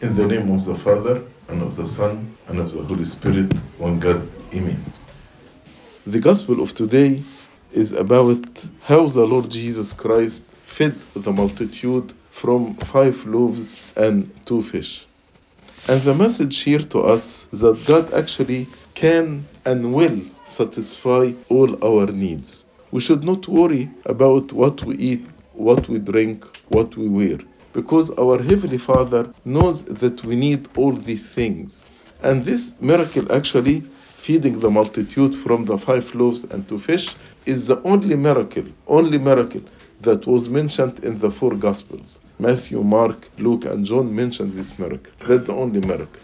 In the name of the Father, and of the Son, and of the Holy Spirit, one God. Amen. The Gospel of today is about how the Lord Jesus Christ fed the multitude from five loaves and two fish. And the message here to us that God actually can and will satisfy all our needs. We should not worry about what we eat, what we drink, what we wear, because our Heavenly Father knows that we need all these things. And this miracle, actually, feeding the multitude from the five loaves and two fish, is the only miracle, only miracle that was mentioned in the four Gospels. Matthew, Mark, Luke, and John mentioned this miracle. That's the only miracle.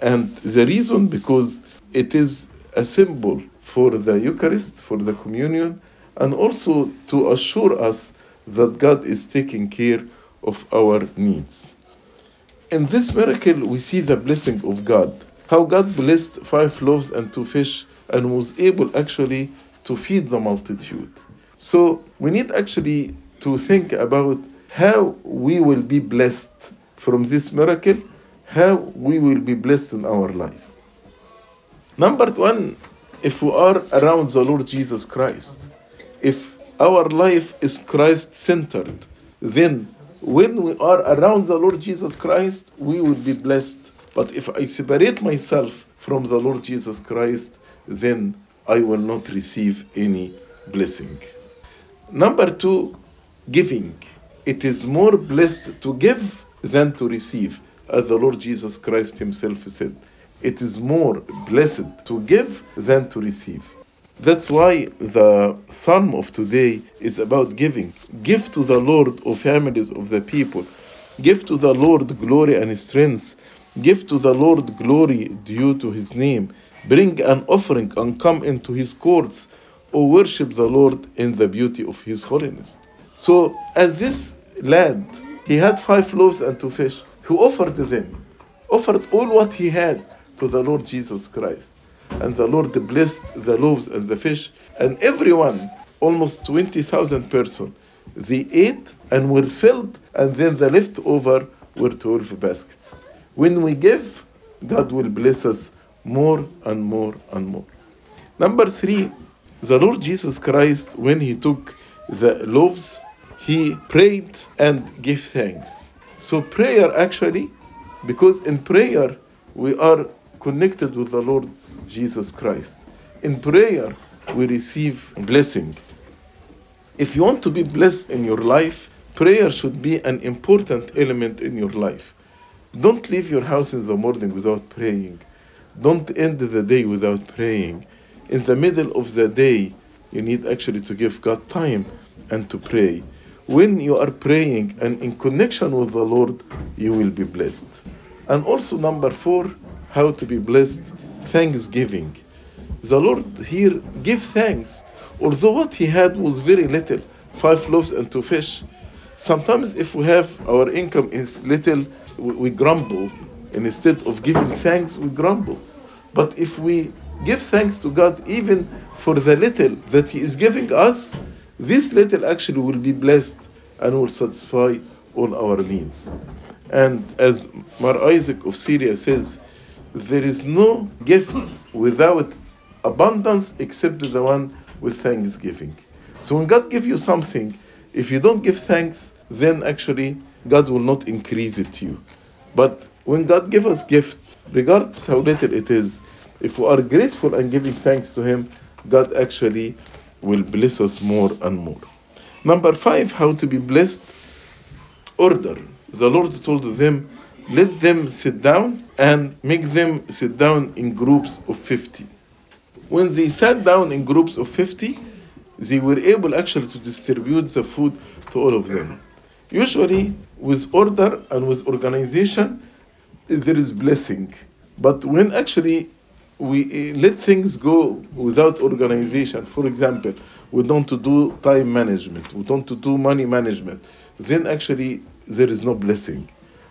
And the reason because it is a symbol for the Eucharist, for the communion, and also to assure us that God is taking care of our needs. In this miracle, we see the blessing of God. How God blessed five loaves and two fish and was able actually to feed the multitude. So we need actually to think about how we will be blessed from this miracle, how we will be blessed in our life. Number one, if we are around the Lord Jesus Christ, if our life is Christ centered, then when we are around the Lord Jesus Christ, we will be blessed. But if I separate myself from the Lord Jesus Christ, then I will not receive any blessing. Number two, giving. It is more blessed to give than to receive, as the Lord Jesus Christ Himself said. It is more blessed to give than to receive. That's why the psalm of today is about giving. Give to the Lord, O families of the people. Give to the Lord glory and strength. Give to the Lord glory due to his name. Bring an offering and come into his courts. O worship the Lord in the beauty of his holiness. So, as this lad, he had five loaves and two fish, he offered them, offered all what he had to the Lord Jesus Christ. And the Lord blessed the loaves and the fish, and everyone, almost 20,000 persons, they ate and were filled, and then the leftover were 12 baskets. When we give, God will bless us more and more and more. Number three, the Lord Jesus Christ, when he took the loaves, he prayed and gave thanks. So, prayer actually, because in prayer we are connected with the Lord Jesus Christ. In prayer, we receive blessing. If you want to be blessed in your life, prayer should be an important element in your life. Don't leave your house in the morning without praying. Don't end the day without praying. In the middle of the day, you need actually to give God time and to pray. When you are praying and in connection with the Lord, you will be blessed. And also, number four, how to be blessed thanksgiving. The Lord here give thanks. Although what he had was very little, five loaves and two fish. Sometimes if we have our income is little, we, we grumble. And instead of giving thanks, we grumble. But if we give thanks to God even for the little that he is giving us, this little actually will be blessed and will satisfy all our needs. And as Mar Isaac of Syria says, there is no gift without abundance except the one with thanksgiving. So when God gives you something, if you don't give thanks, then actually God will not increase it to you. But when God gives us gift, regardless how little it is, if we are grateful and giving thanks to Him, God actually will bless us more and more. Number five, how to be blessed. Order. The Lord told them, let them sit down and make them sit down in groups of 50. When they sat down in groups of 50, they were able actually to distribute the food to all of them. Usually, with order and with organization, there is blessing. But when actually we eh, let things go without organization, for example, we don't do time management, we don't do money management, then actually there is no blessing.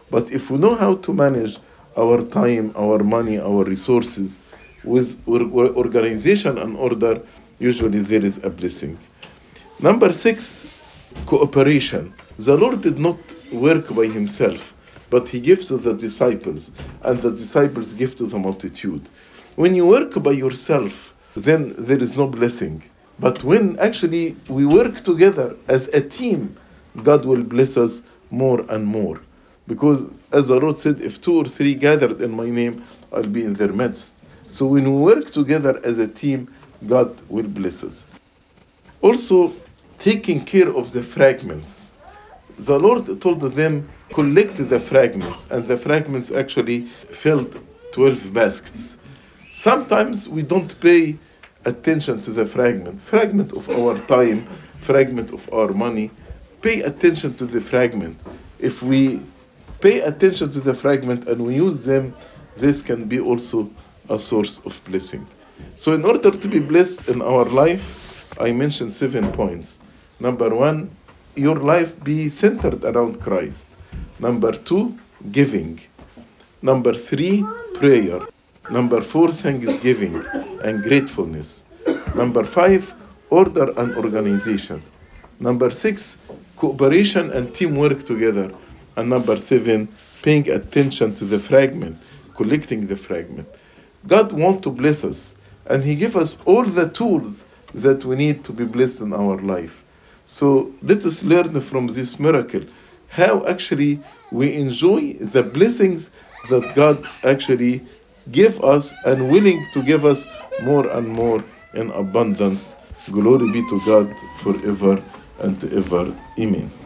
But if we know how to manage our time, our money, our resources with organization and order, usually there is a blessing. Number six, cooperation. The Lord did not work by himself, but he gave to the disciples, and the disciples give to the multitude. When you work by yourself, then there is no blessing. But when actually we work together as a team, God will bless us more and more. Because as the Lord said, if two or three gathered in my name, I'll be in their midst. So when we work together as a team, God will bless us. Also, taking care of the fragments. The Lord told them, collect the fragments, and the fragments actually filled 12 baskets. Sometimes we don't pay attention to the fragment, fragment of our time, fragment of our money. Pay attention to the fragment. If we pay attention to the fragment and we use them, this can be also a source of blessing. So, in order to be blessed in our life, I mentioned seven points. Number one, your life be centered around Christ. Number two, giving. Number three, prayer. Number four, thanksgiving and gratefulness. Number five, order and organization. Number six, cooperation and teamwork together. And number seven, paying attention to the fragment, collecting the fragment. God wants to bless us, and He gives us all the tools that we need to be blessed in our life. So let us learn from this miracle how actually we enjoy the blessings that God actually give us and willing to give us more and more in abundance. Glory be to God forever and ever. Amen.